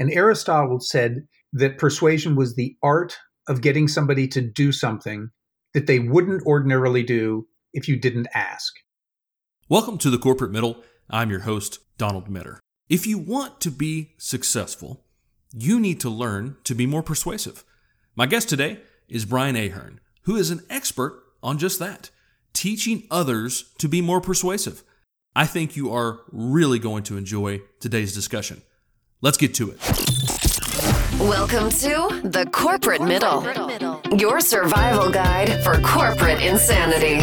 And Aristotle said that persuasion was the art of getting somebody to do something that they wouldn't ordinarily do if you didn't ask. Welcome to the Corporate Middle. I'm your host, Donald Mitter. If you want to be successful, you need to learn to be more persuasive. My guest today is Brian Ahearn, who is an expert on just that, teaching others to be more persuasive. I think you are really going to enjoy today's discussion. Let's get to it. Welcome to the Corporate Middle, your survival guide for corporate insanity.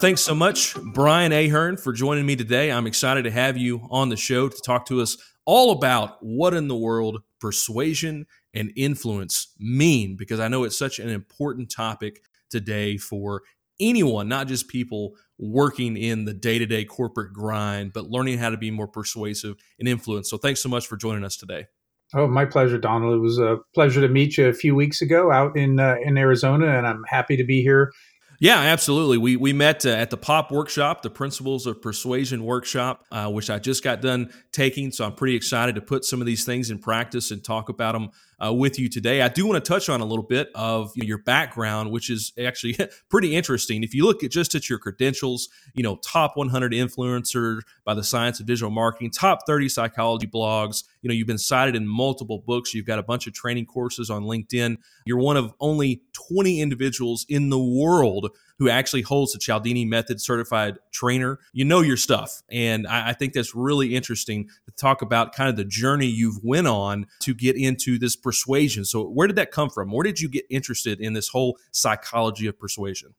Thanks so much, Brian Ahearn, for joining me today. I'm excited to have you on the show to talk to us all about what in the world persuasion and influence mean, because I know it's such an important topic today for anyone, not just people working in the day to day corporate grind, but learning how to be more persuasive and influence. So thanks so much for joining us today. Oh, my pleasure, Donald. It was a pleasure to meet you a few weeks ago out in uh, in Arizona, and I'm happy to be here yeah, absolutely. We we met uh, at the Pop Workshop, the Principles of Persuasion Workshop, uh, which I just got done taking. So I'm pretty excited to put some of these things in practice and talk about them uh, with you today. I do want to touch on a little bit of you know, your background, which is actually pretty interesting. If you look at just at your credentials, you know, top 100 influencer by the Science of Digital Marketing, top 30 psychology blogs. You know, you've been cited in multiple books. You've got a bunch of training courses on LinkedIn. You're one of only 20 individuals in the world who actually holds the Cialdini Method certified trainer. You know your stuff. And I, I, think that's really interesting to talk about kind of the journey you've went on to get into this persuasion. So where did that come from? Where did you get interested in this whole psychology of persuasion?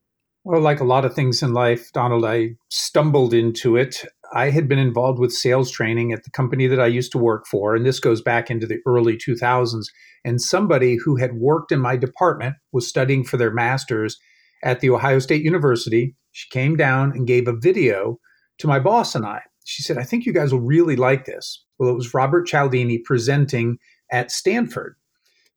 Well, like a lot of things in life, Donald, I stumbled into it. I had been involved with sales training at the company that I used to work for, and this goes back into the early 2000s. And somebody who had worked in my department was studying for their master's at the Ohio State University. She came down and gave a video to my boss and I. She said, I think you guys will really like this. Well, it was Robert Cialdini presenting at Stanford.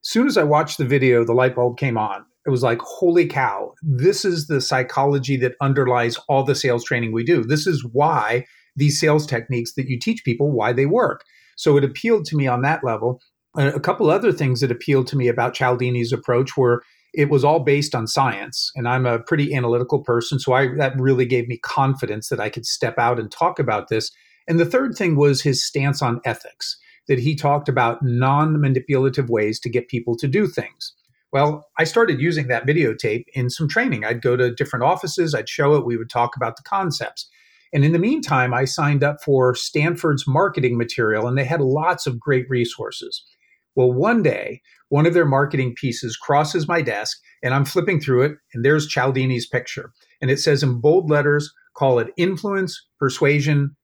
As soon as I watched the video, the light bulb came on. It was like, holy cow, this is the psychology that underlies all the sales training we do. This is why these sales techniques that you teach people, why they work. So it appealed to me on that level. A couple other things that appealed to me about Cialdini's approach were it was all based on science and i'm a pretty analytical person so i that really gave me confidence that i could step out and talk about this. And the third thing was his stance on ethics that he talked about non-manipulative ways to get people to do things. Well i started using that videotape in some training. I'd go to different offices i'd show it we would talk about the concepts. And in the meantime i signed up for stanford's marketing material and they had lots of great resources well, one day, one of their marketing pieces crosses my desk and I'm flipping through it, and there's Cialdini's picture. And it says in bold letters, call it influence, persuasion,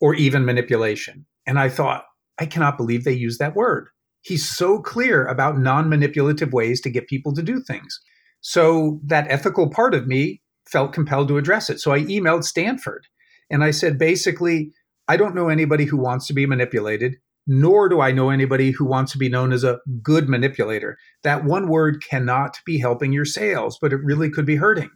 or even manipulation. And I thought, I cannot believe they use that word. He's so clear about non manipulative ways to get people to do things. So that ethical part of me felt compelled to address it. So I emailed Stanford and I said, basically, I don't know anybody who wants to be manipulated nor do I know anybody who wants to be known as a good manipulator. That one word cannot be helping your sales, but it really could be hurting.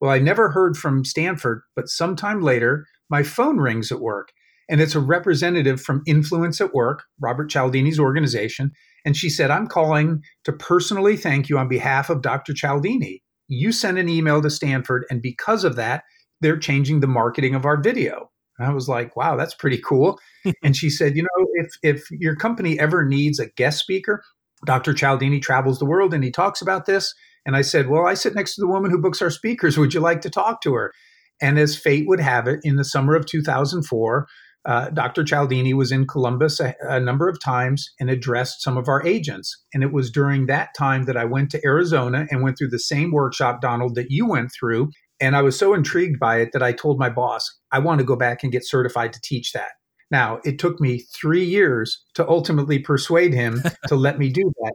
Well, I never heard from Stanford, but sometime later, my phone rings at work, and it's a representative from Influence at Work, Robert Cialdini's organization. And she said, I'm calling to personally thank you on behalf of Dr. Cialdini. You sent an email to Stanford, and because of that, they're changing the marketing of our video. And I was like, wow, that's pretty cool. and she said, you know, if if your company ever needs a guest speaker, Dr. Cialdini travels the world and he talks about this. And I said, well, I sit next to the woman who books our speakers. Would you like to talk to her? And as fate would have it, in the summer of 2004, uh, Dr. Cialdini was in Columbus a, a, number of times and addressed some of our agents. And it was during that time that I went to Arizona and went through the same workshop, Donald, that you went through. And I was so intrigued by it that I told my boss, I want to go back and get certified to teach that. Now, it took me three years to ultimately persuade him to let me do that.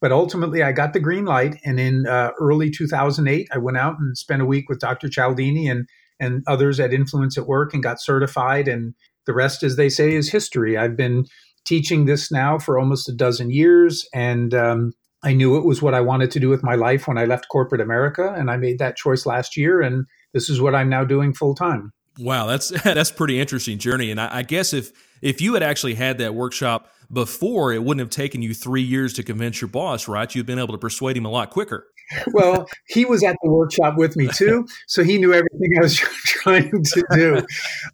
But ultimately, I got the green light. And in uh, early 2008, I went out and spent a week with Dr. Cialdini and, and others at Influence at Work and got certified. And the rest, as they say, is history. I've been teaching this now for almost a dozen years. And um, I knew it was what I wanted to do with my life when I left corporate America. And I made that choice last year. And this is what I'm now doing full time. Wow, that's that's pretty interesting journey. And I, I guess if if you had actually had that workshop before, it wouldn't have taken you three years to convince your boss, right? You'd been able to persuade him a lot quicker. well, he was at the workshop with me too, so he knew everything I was trying to do.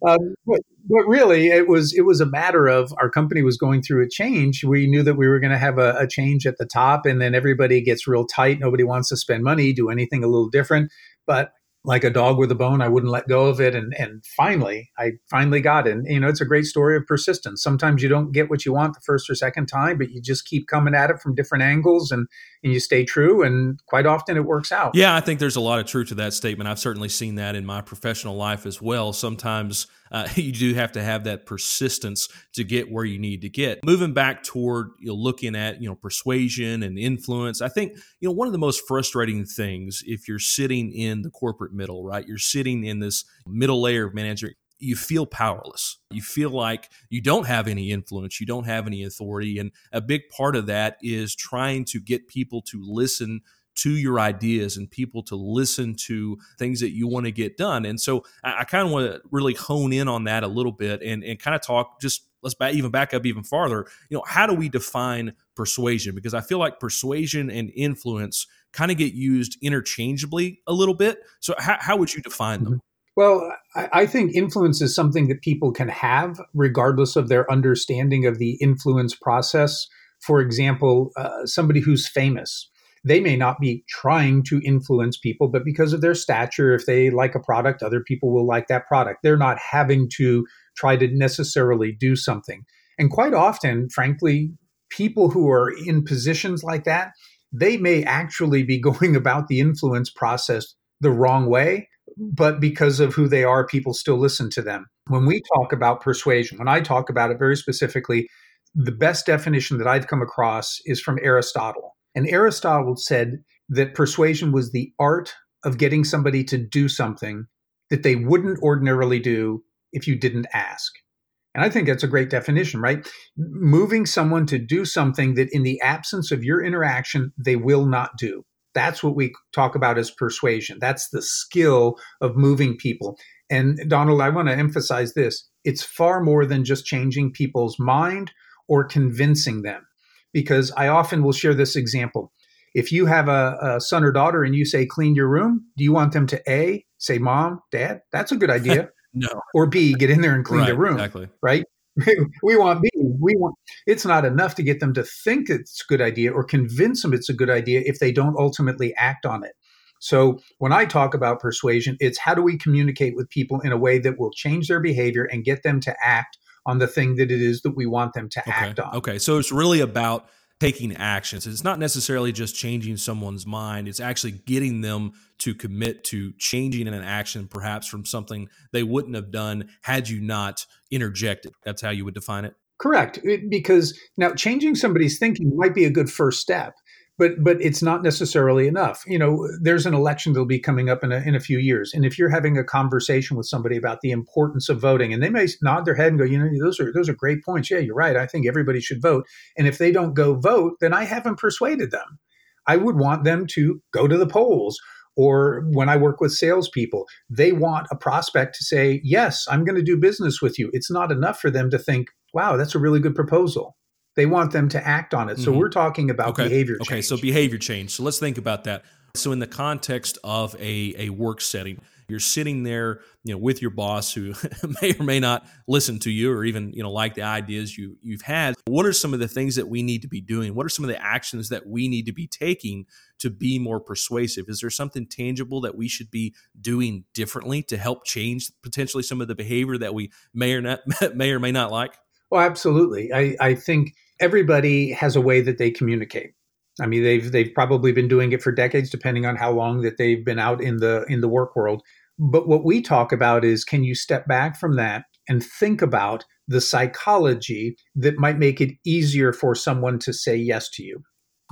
Um, but, but, really, it was it was a matter of our company was going through a change. We knew that we were going to have a, a change at the top, and then everybody gets real tight. Nobody wants to spend money, do anything a little different. But like a dog with a bone. I wouldn't let go of it. And, and finally, I finally got it. And, you know, it's a great story of persistence. Sometimes you don't get what you want the first or second time, but you just keep coming at it from different angles and, and you stay true. And quite often it works out. Yeah, I think there's a lot of truth to that statement. I've certainly seen that in my professional life as well. Sometimes uh, you do have to have that persistence to get where you need to get. Moving back toward you know, looking at you know persuasion and influence, I think you know one of the most frustrating things if you're sitting in the corporate middle, right? You're sitting in this middle layer of management you feel powerless. You feel like you don't have any influence, you don't have any authority. And a big part of that is trying to get people to listen to your ideas and people to listen to things that you want to get done. And so I, I kind of want to really hone in on that a little bit and, and kind of talk just let's back, even back up even farther. You know, how do we define persuasion? Because I feel like persuasion and influence kind of get used interchangeably a little bit. So how, how would you define them? Mm-hmm. Well, I think influence is something that people can have regardless of their understanding of the influence process. For example, uh, somebody who's famous they may not be trying to influence people, but because of their stature, if they like a product, other people will like that product. They're not having to try to necessarily do something. And quite often, frankly, people who are in positions like that, they may actually be going about the influence process the wrong way, but because of who they are, people still listen to them. When we talk about persuasion, when I talk about it very specifically, the best definition that I've come across is from Aristotle. And Aristotle said that persuasion was the art of getting somebody to do something that they wouldn't ordinarily do if you didn't ask. And I think that's a great definition, right? Moving someone to do something that in the absence of your interaction, they will not do. That's what we talk about as persuasion. That's the skill of moving people. And Donald, I want to emphasize this it's far more than just changing people's mind or convincing them because I often will share this example. If you have a, a, son or daughter and you say, clean your room, do you want them to A, say, mom, dad, that's a good idea? no. Or B, get in there and clean right, the room. Exactly. Right? we want B. We want, it's not enough to get them to think it's a good idea or convince them it's a good idea if they don't ultimately act on it. So when I talk about persuasion, it's how do we communicate with people in a way that will change their behavior and get them to act on the thing that it is that we want them to okay. act on. Okay. So it's really about taking actions. It's not necessarily just changing someone's mind, it's actually getting them to commit to changing an action, perhaps from something they wouldn't have done had you not interjected. That's how you would define it. Correct. Because now changing somebody's thinking might be a good first step but but it's not necessarily enough. You know, there's an election that'll be coming up in a, in a few years, and if you're having a conversation with somebody about the importance of voting, and they may nod their head and go, you know, those are those are great points. Yeah, you're right. I think everybody should vote. And if they don't go vote, then I haven't persuaded them. I would want them to go to the polls. Or when I work with salespeople, they want a prospect to say, Yes, I'm going to do business with you. It's not enough for them to think, Wow, that's a really good proposal they want them to act on it. So mm-hmm. we're talking about okay. behavior change. Okay, so behavior change. So let's think about that. So in the context of a, a work setting, you're sitting there, you know, with your boss who may or may not listen to you or even, you know, like the ideas you you've had. What are some of the things that we need to be doing? What are some of the actions that we need to be taking to be more persuasive? Is there something tangible that we should be doing differently to help change potentially some of the behavior that we may or not may or may not like? Well, absolutely. I, I think everybody has a way that they communicate. I mean, they've they've probably been doing it for decades, depending on how long that they've been out in the in the work world. But what we talk about is, can you step back from that and think about the psychology that might make it easier for someone to say yes to you?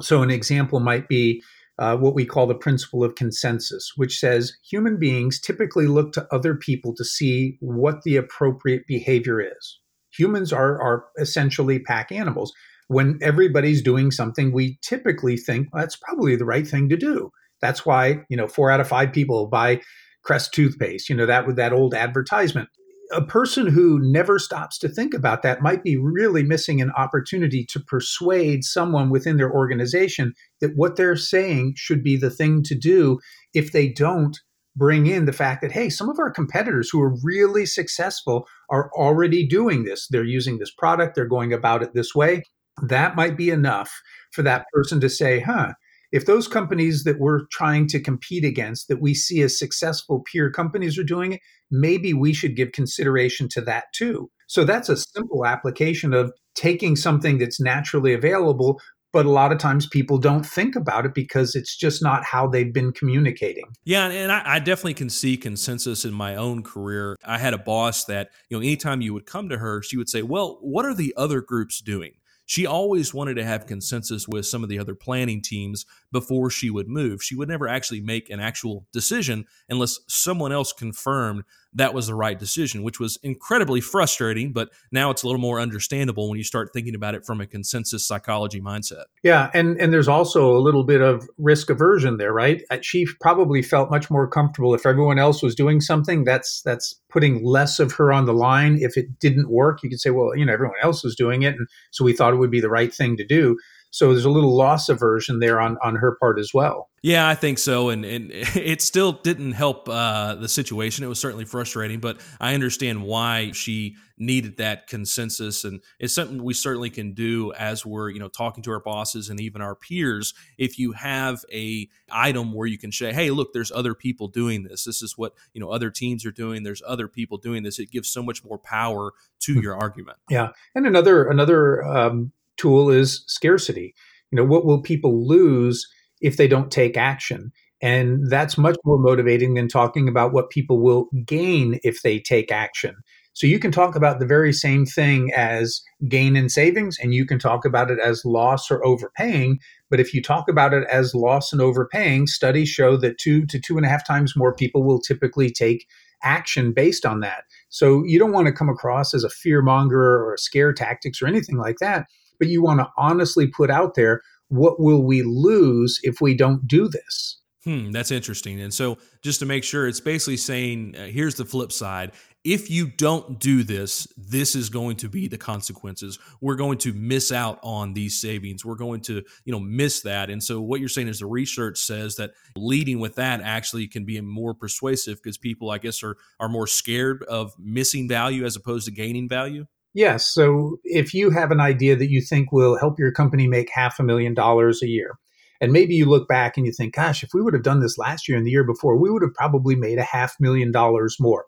So, an example might be uh, what we call the principle of consensus, which says human beings typically look to other people to see what the appropriate behavior is humans are, are essentially pack animals. When everybody's doing something, we typically think well, that's probably the right thing to do. That's why, you know, four out of five people buy Crest toothpaste, you know, that with that old advertisement. A person who never stops to think about that might be really missing an opportunity to persuade someone within their organization that what they're saying should be the thing to do if they don't bring in the fact that hey some of our competitors who are really successful are already doing this. They're using this product. They're going about it this way. That might be enough for that person to say huh if those companies that we're trying to compete against that we see as successful peer companies are doing it maybe we should give consideration to that too. So that's a simple application of taking something that's naturally available but a lot of times people don't think about it because it's just not how they've been communicating. Yeah, and I, I, definitely can see consensus in my own career. I had a boss that, you know, anytime you would come to her, she would say, Well, what are the other groups doing? She always wanted to have consensus with some of the other planning teams before she would move. She would never actually make an actual decision unless someone else confirmed that was the right decision, which was incredibly frustrating. But now it's a little more understandable when you start thinking about it from a consensus psychology mindset. Yeah, and and there's also a little bit of risk aversion there, right? Uh, she probably felt much more comfortable if everyone else was doing something. That's that's putting less of her on the line. If it didn't work, you could say, well, you know, everyone else was doing it, and so we thought it would be the right thing to do. So there's a little loss aversion there on on her part as well. Yeah, I think so, and and it still didn't help uh, the situation. It was certainly frustrating, but I understand why she needed that consensus, and it's something we certainly can do as we're you know talking to our bosses and even our peers. If you have a item where you can say, "Hey, look, there's other people doing this. This is what you know other teams are doing. There's other people doing this." It gives so much more power to hmm. your argument. Yeah, and another another um, tool is scarcity. You know, what will people lose if they don't take action? And that's much more motivating than talking about what people will gain if they take action. So you can talk about the very same thing as gain in savings, and you can talk about it as loss or overpaying. But if you talk about it as loss and overpaying, studies show that two to two and a half times more people will typically take action based on that. So you don't want to come across as a fear monger or a scare tactics or anything like that but you want to honestly put out there what will we lose if we don't do this? Hmm, that's interesting. And so, just to make sure, it's basically saying uh, here's the flip side. If you don't do this, this is going to be the consequences. We're going to miss out on these savings. We're going to, you know, miss that. And so, what you're saying is the research says that leading with that actually can be more persuasive because people, I guess, are are more scared of missing value as opposed to gaining value. Yes. So if you have an idea that you think will help your company make half a million dollars a year, and maybe you look back and you think, gosh, if we would have done this last year and the year before, we would have probably made a half million dollars more.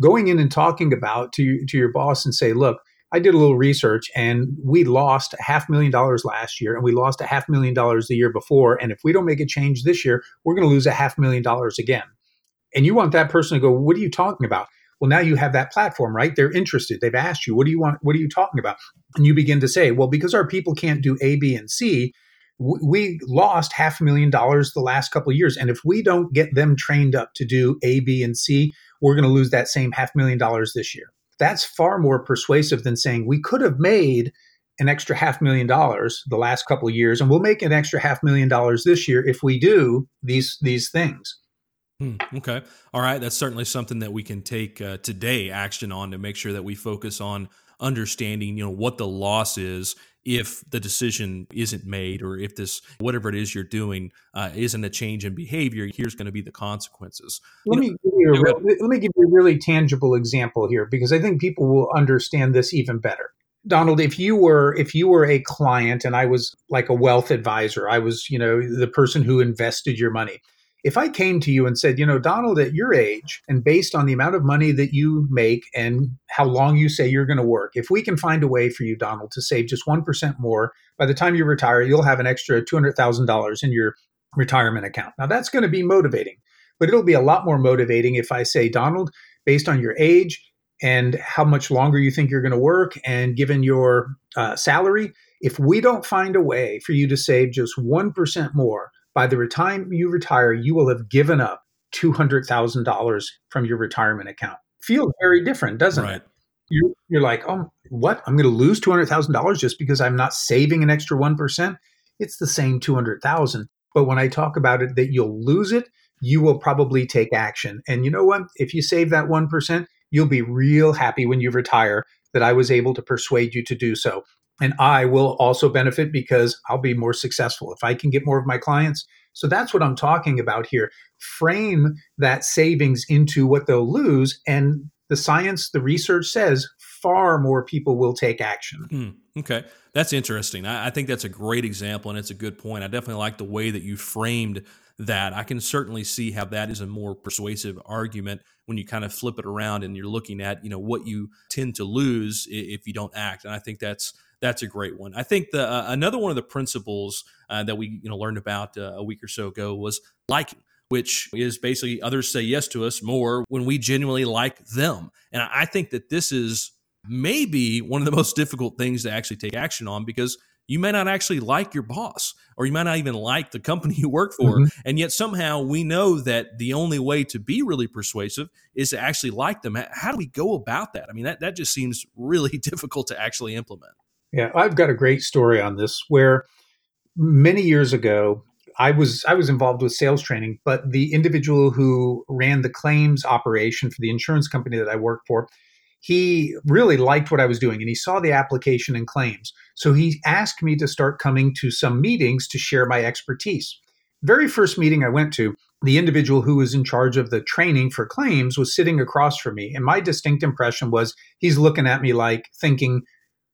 Going in and talking about to, to your boss and say, look, I did a little research and we lost a half million dollars last year and we lost a half million dollars the year before. And if we don't make a change this year, we're going to lose a half million dollars again. And you want that person to go, what are you talking about? Well, now you have that platform, right? They're interested. They've asked you, what do you want? What are you talking about? And you begin to say, well, because our people can't do A, B, and C, we lost half a million dollars the last couple of years. And if we don't get them trained up to do A, B, and C, we're going to lose that same half million dollars this year. That's far more persuasive than saying we could have made an extra half million dollars the last couple of years, and we'll make an extra half million dollars this year if we do these these things. Hmm, okay. All right. That's certainly something that we can take uh, today action on to make sure that we focus on understanding, you know, what the loss is if the decision isn't made or if this whatever it is you're doing uh, isn't a change in behavior here's going to be the consequences let me, give you a real, let me give you a really tangible example here because i think people will understand this even better donald if you were if you were a client and i was like a wealth advisor i was you know the person who invested your money if I came to you and said, you know, Donald, at your age, and based on the amount of money that you make and how long you say you're going to work, if we can find a way for you, Donald, to save just 1% more, by the time you retire, you'll have an extra $200,000 in your retirement account. Now, that's going to be motivating, but it'll be a lot more motivating if I say, Donald, based on your age and how much longer you think you're going to work, and given your uh, salary, if we don't find a way for you to save just 1% more, by the time you retire, you will have given up $200,000 from your retirement account. Feels very different, doesn't right. it? You're, you're like, oh, what? I'm going to lose $200,000 just because I'm not saving an extra 1%? It's the same 200,000. But when I talk about it, that you'll lose it, you will probably take action. And you know what? If you save that 1%, you'll be real happy when you retire that I was able to persuade you to do so. And I will also benefit because I'll be more successful if I can get more of my clients. So that's what I'm talking about here. Frame that savings into what they'll lose. And the science, the research says far more people will take action. Mm, okay. That's interesting. I, I, think that's a great example and it's a good point. I definitely like the way that you framed that. I can certainly see how that is a more persuasive argument when you kind of flip it around and you're looking at, you know, what you tend to lose if you don't act. And I think that's that's a great one. I think the uh, another one of the principles uh, that we you know learned about uh, a week or so ago was liking which is basically others say yes to us more when we genuinely like them. And I think that this is maybe one of the most difficult things to actually take action on because you may not actually like your boss or you might not even like the company you work for mm-hmm. and yet somehow we know that the only way to be really persuasive is to actually like them how do we go about that i mean that, that just seems really difficult to actually implement yeah i've got a great story on this where many years ago I was I was involved with sales training, but the individual who ran the claims operation for the insurance company that I worked for, he really liked what I was doing and he saw the application and claims. So he asked me to start coming to some meetings to share my expertise. Very first meeting I went to, the individual who was in charge of the training for claims was sitting across from me. And my distinct impression was he's looking at me like thinking,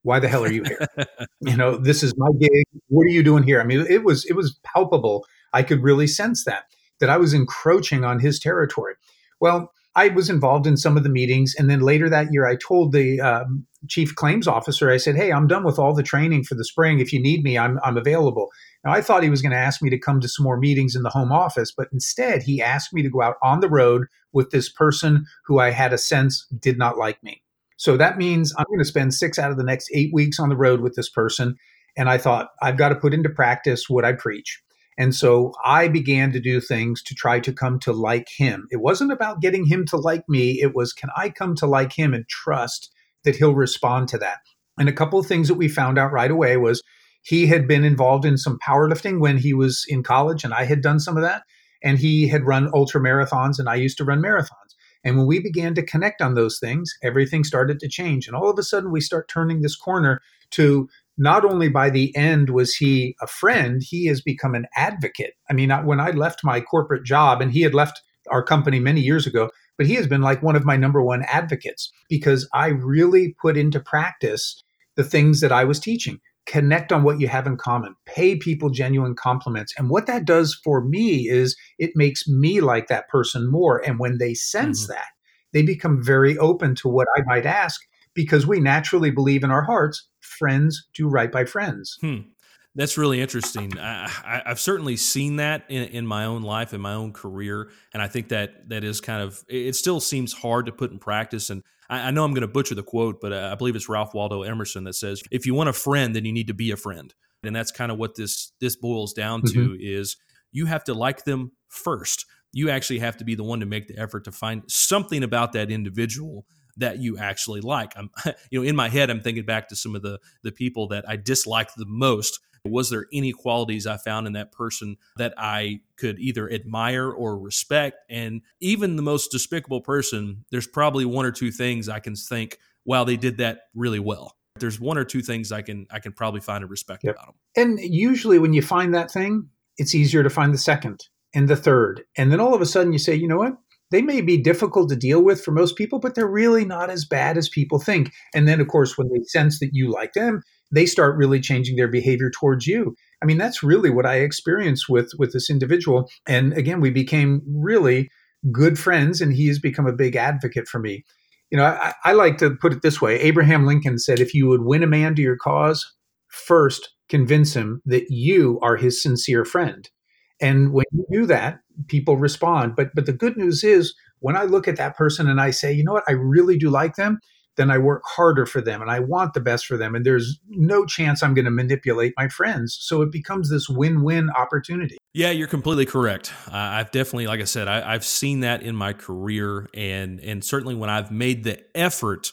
why the hell are you here? you know, this is my gig. What are you doing here? I mean, it was it was palpable. I could really sense that that I was encroaching on his territory. Well, I was involved in some of the meetings, and then later that year, I told the um, chief claims officer, I said, "Hey, I'm done with all the training for the spring. If you need me, I'm I'm available." Now, I thought he was going to ask me to come to some more meetings in the home office, but instead, he asked me to go out on the road with this person who I had a sense did not like me. So that means I'm going to spend six out of the next eight weeks on the road with this person. And I thought, I've got to put into practice what I preach. And so I began to do things to try to come to like him. It wasn't about getting him to like me, it was, can I come to like him and trust that he'll respond to that? And a couple of things that we found out right away was he had been involved in some powerlifting when he was in college, and I had done some of that. And he had run ultra marathons, and I used to run marathons. And when we began to connect on those things, everything started to change. And all of a sudden, we start turning this corner to not only by the end was he a friend, he has become an advocate. I mean, when I left my corporate job and he had left our company many years ago, but he has been like one of my number one advocates because I really put into practice the things that I was teaching connect on what you have in common, pay people genuine compliments. And what that does for me is it makes me like that person more. And when they sense mm-hmm. that, they become very open to what I might ask because we naturally believe in our hearts friends do right by friends. Hmm. That's really interesting. I, have certainly seen that in, in my own life, in my own career, and I think that that is kind of. It still seems hard to put in practice, and I, I know I'm going to butcher the quote, but uh, I believe it's Ralph Waldo Emerson that says, "If you want a friend, then you need to be a friend," and that's kind of what this this boils down to. Mm-hmm. Is you have to like them first. You actually have to be the one to make the effort to find something about that individual that you actually like. I'm, you know, in my head, I'm thinking back to some of the the people that I dislike the most was there any qualities I found in that person that I could either admire or respect? And even the most despicable person, there's probably one or two things I can think, wow, they did that really well. There's one or two things I can I can probably find a respect yep. about them. And usually when you find that thing, it's easier to find the second and the third. And then all of a sudden you say, you know what? They may be difficult to deal with for most people, but they're really not as bad as people think. And then, of course, when they sense that you like them, they start really changing their behavior towards you. I mean, that's really what I experienced with with this individual. And again, we became really good friends, and he has become a big advocate for me. You know, I, I like to put it this way: Abraham Lincoln said, "If you would win a man to your cause, first convince him that you are his sincere friend." And when you do that, people respond. But but the good news is, when I look at that person and I say, you know what, I really do like them, then I work harder for them and I want the best for them. And there's no chance I'm going to manipulate my friends. So it becomes this win win opportunity. Yeah, you're completely correct. Uh, I've definitely, like I said, I, I've seen that in my career. And, and certainly when I've made the effort,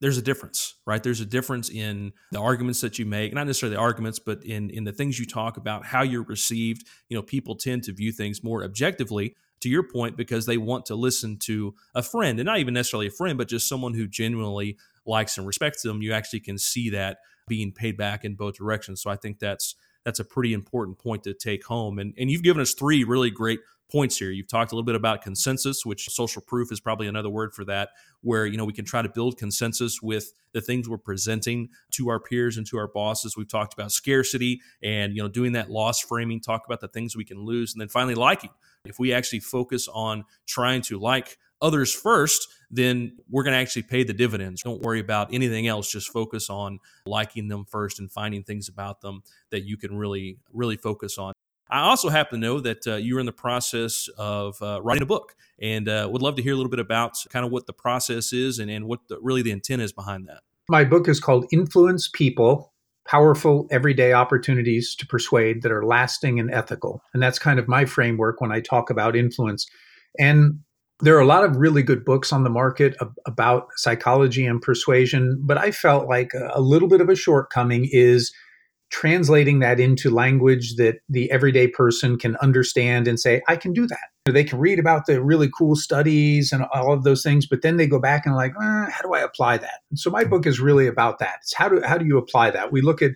there's a difference, right? There's a difference in the arguments that you make, not necessarily the arguments, but in in the things you talk about, how you're received. You know, people tend to view things more objectively to your point because they want to listen to a friend and not even necessarily a friend but just someone who genuinely likes and respects them you actually can see that being paid back in both directions so i think that's that's a pretty important point to take home and and you've given us three really great points here. You've talked a little bit about consensus, which social proof is probably another word for that, where you know we can try to build consensus with the things we're presenting to our peers and to our bosses. We've talked about scarcity and you know doing that loss framing, talk about the things we can lose, and then finally liking. If we actually focus on trying to like others first, then we're going to actually pay the dividends. Don't worry about anything else. Just focus on liking them first and finding things about them that you can really, really focus on. I also happen to know that uh, you are in the process of uh, writing a book and uh, would love to hear a little bit about kind of what the process is and, and what the, really the intent is behind that. My book is called Influence People Powerful Everyday Opportunities to Persuade That Are Lasting and Ethical. And that's kind of my framework when I talk about influence. And there are a lot of really good books on the market about psychology and persuasion, but I felt like a little bit of a shortcoming is translating that into language that the everyday person can understand and say, I can do that. They can read about the really cool studies and all of those things, but then they go back and like, eh, how do I apply that? So my book is really about that. It's how do how do you apply that? We look at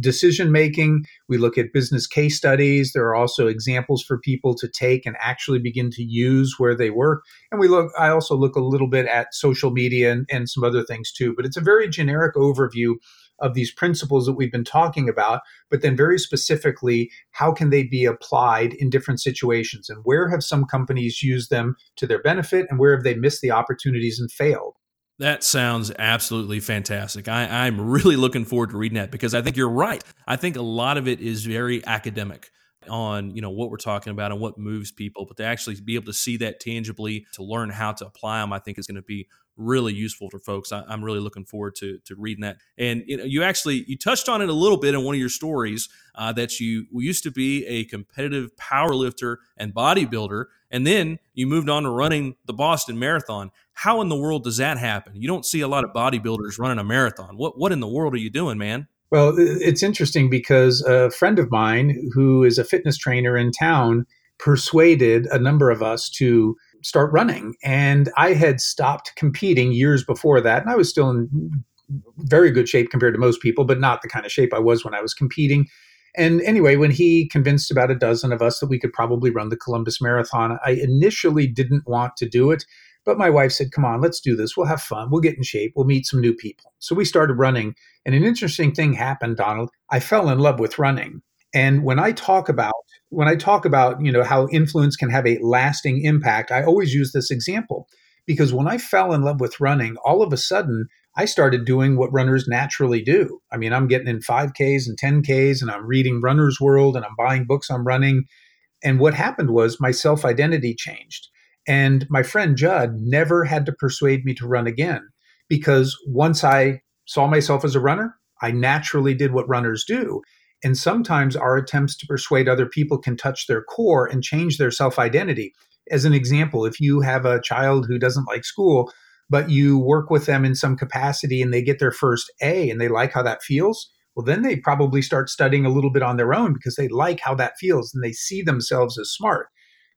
decision making, we look at business case studies. There are also examples for people to take and actually begin to use where they work. And we look I also look a little bit at social media and, and some other things too, but it's a very generic overview of these principles that we've been talking about, but then very specifically, how can they be applied in different situations? And where have some companies used them to their benefit and where have they missed the opportunities and failed? That sounds absolutely fantastic. I, I'm really looking forward to reading that because I think you're right. I think a lot of it is very academic on you know what we're talking about and what moves people but to actually be able to see that tangibly to learn how to apply them i think is going to be really useful for folks. I, am really looking forward to to reading that. And you, know, you actually you touched on it a little bit in one of your stories uh, that you used to be a competitive power lifter and bodybuilder, and then you moved on to running the Boston Marathon. How in the world does that happen? You don't see a lot of bodybuilders running a marathon. What what in the world are you doing, man? Well, it's interesting because a friend of mine who is a fitness trainer in town persuaded a number of us to start running. And I had stopped competing years before that. And I was still in very good shape compared to most people, but not the kind of shape I was when I was competing. And anyway, when he convinced about a dozen of us that we could probably run the Columbus Marathon, I initially didn't want to do it. But my wife said, Come on, let's do this. We'll have fun. We'll get in shape. We'll meet some new people. So we started running. And an interesting thing happened, Donald. I fell in love with running. And when I talk about when I talk about, you know, how influence can have a lasting impact, I always use this example because when I fell in love with running, all of a sudden I started doing what runners naturally do. I mean, I'm getting in 5Ks and 10Ks and I'm reading Runner's World and I'm buying books on running. And what happened was my self identity changed. And my friend Judd never had to persuade me to run again because once I saw myself as a runner, I naturally did what runners do. And sometimes our attempts to persuade other people can touch their core and change their self identity. As an example, if you have a child who doesn't like school, but you work with them in some capacity and they get their first A and they like how that feels, well, then they probably start studying a little bit on their own because they like how that feels and they see themselves as smart.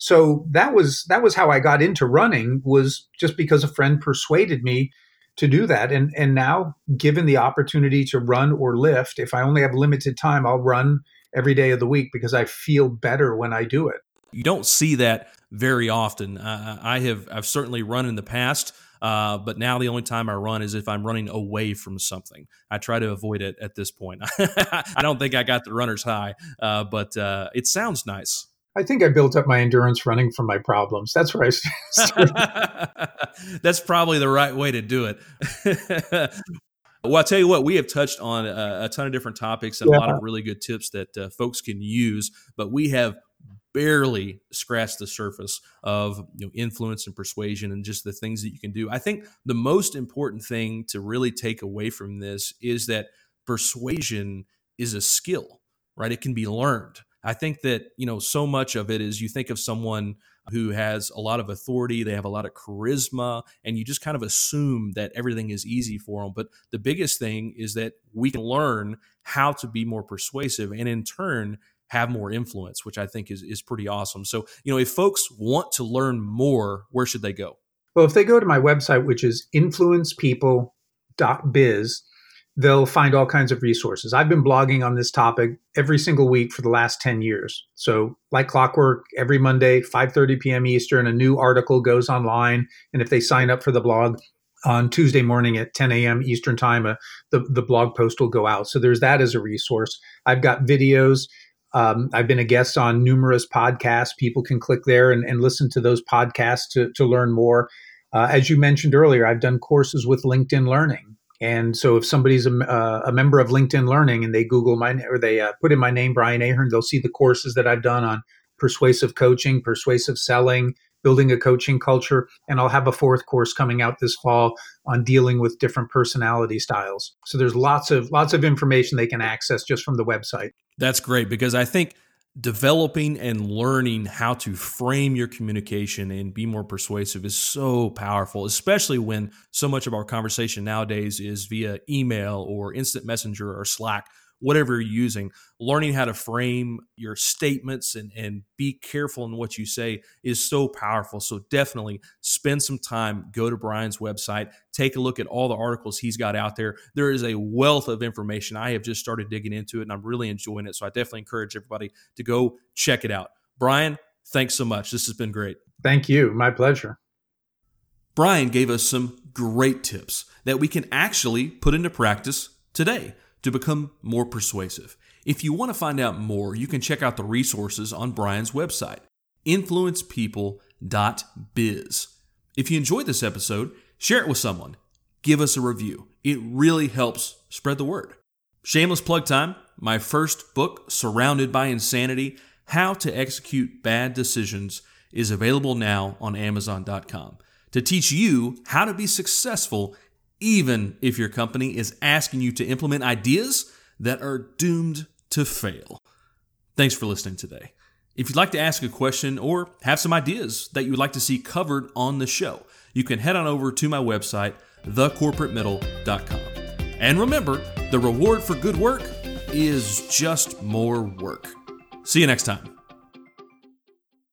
So that was that was how I got into running was just because a friend persuaded me to do that. And and now, given the opportunity to run or lift, if I only have limited time, I'll run every day of the week because I feel better when I do it. You don't see that very often. Uh, I have I've certainly run in the past. Uh, but now the only time I run is if I'm running away from something. I try to avoid it at this point. I don't think I got the runner's high, uh, but uh, it sounds nice. I think I built up my endurance running from my problems. That's where I started. That's probably the right way to do it. well, I'll tell you what, we have touched on a, a ton of different topics and yeah. a lot of really good tips that uh, folks can use, but we have barely scratched the surface of you know, influence and persuasion and just the things that you can do. I think the most important thing to really take away from this is that persuasion is a skill, right? It can be learned. I think that, you know, so much of it is you think of someone who has a lot of authority, they have a lot of charisma, and you just kind of assume that everything is easy for them. But the biggest thing is that we can learn how to be more persuasive and in turn have more influence, which I think is, is pretty awesome. So, you know, if folks want to learn more, where should they go? Well, if they go to my website, which is influencepeople.biz, they'll find all kinds of resources. I've been blogging on this topic every single week for the last 10 years. So, like clockwork, every Monday, 5:30 p.m. Eastern, a new article goes online, and if they sign up for the blog on Tuesday morning at 10 a.m. Eastern time, uh, the the blog post will go out. So there's that as a resource. I've got videos. Um, I've been a guest on numerous podcasts. People can click there and, and listen to those podcasts to, to learn more. Uh, as you mentioned earlier, I've done courses with LinkedIn Learning. And so if somebody's a, uh, a member of LinkedIn Learning and they Google my or they uh, put in my name, Brian Ahearn, they'll see the courses that I've done on persuasive coaching, persuasive selling, building a coaching culture. And I'll have a fourth course coming out this fall on dealing with different personality styles. So there's lots of lots of information they can access just from the website. That's great because I think developing and learning how to frame your communication and be more persuasive is so powerful, especially when so much of our conversation nowadays is via email or instant messenger or Slack whatever you're using, learning how to frame your statements and, and be careful in what you say is so powerful. So definitely spend some time, go to Brian's website, take a look at all the articles he's got out there. There is a wealth of information. I have just started digging into it and I'm really enjoying it. So I definitely encourage everybody to go check it out. Brian, thanks so much. This has been great. Thank you. My pleasure. Brian gave us some great tips that we can actually put into practice today to become more persuasive. If you want to find out more, you can check out the resources on Brian's website, influencepeople.biz. If you enjoyed this episode, share it with someone. Give us a review. It really helps spread the word. Shameless plug time. My first book, Surrounded by Insanity How to Execute Bad Decisions, is available now on Amazon.com to teach you how to be successful even if your company is asking you to implement ideas that are doomed to fail. Thanks for listening today. If you'd like to ask a question or have some ideas that you would like to see covered on the show, you can head on over to my website, thecorporatemiddle.com. And remember, the reward for good work is just more work. See you next time.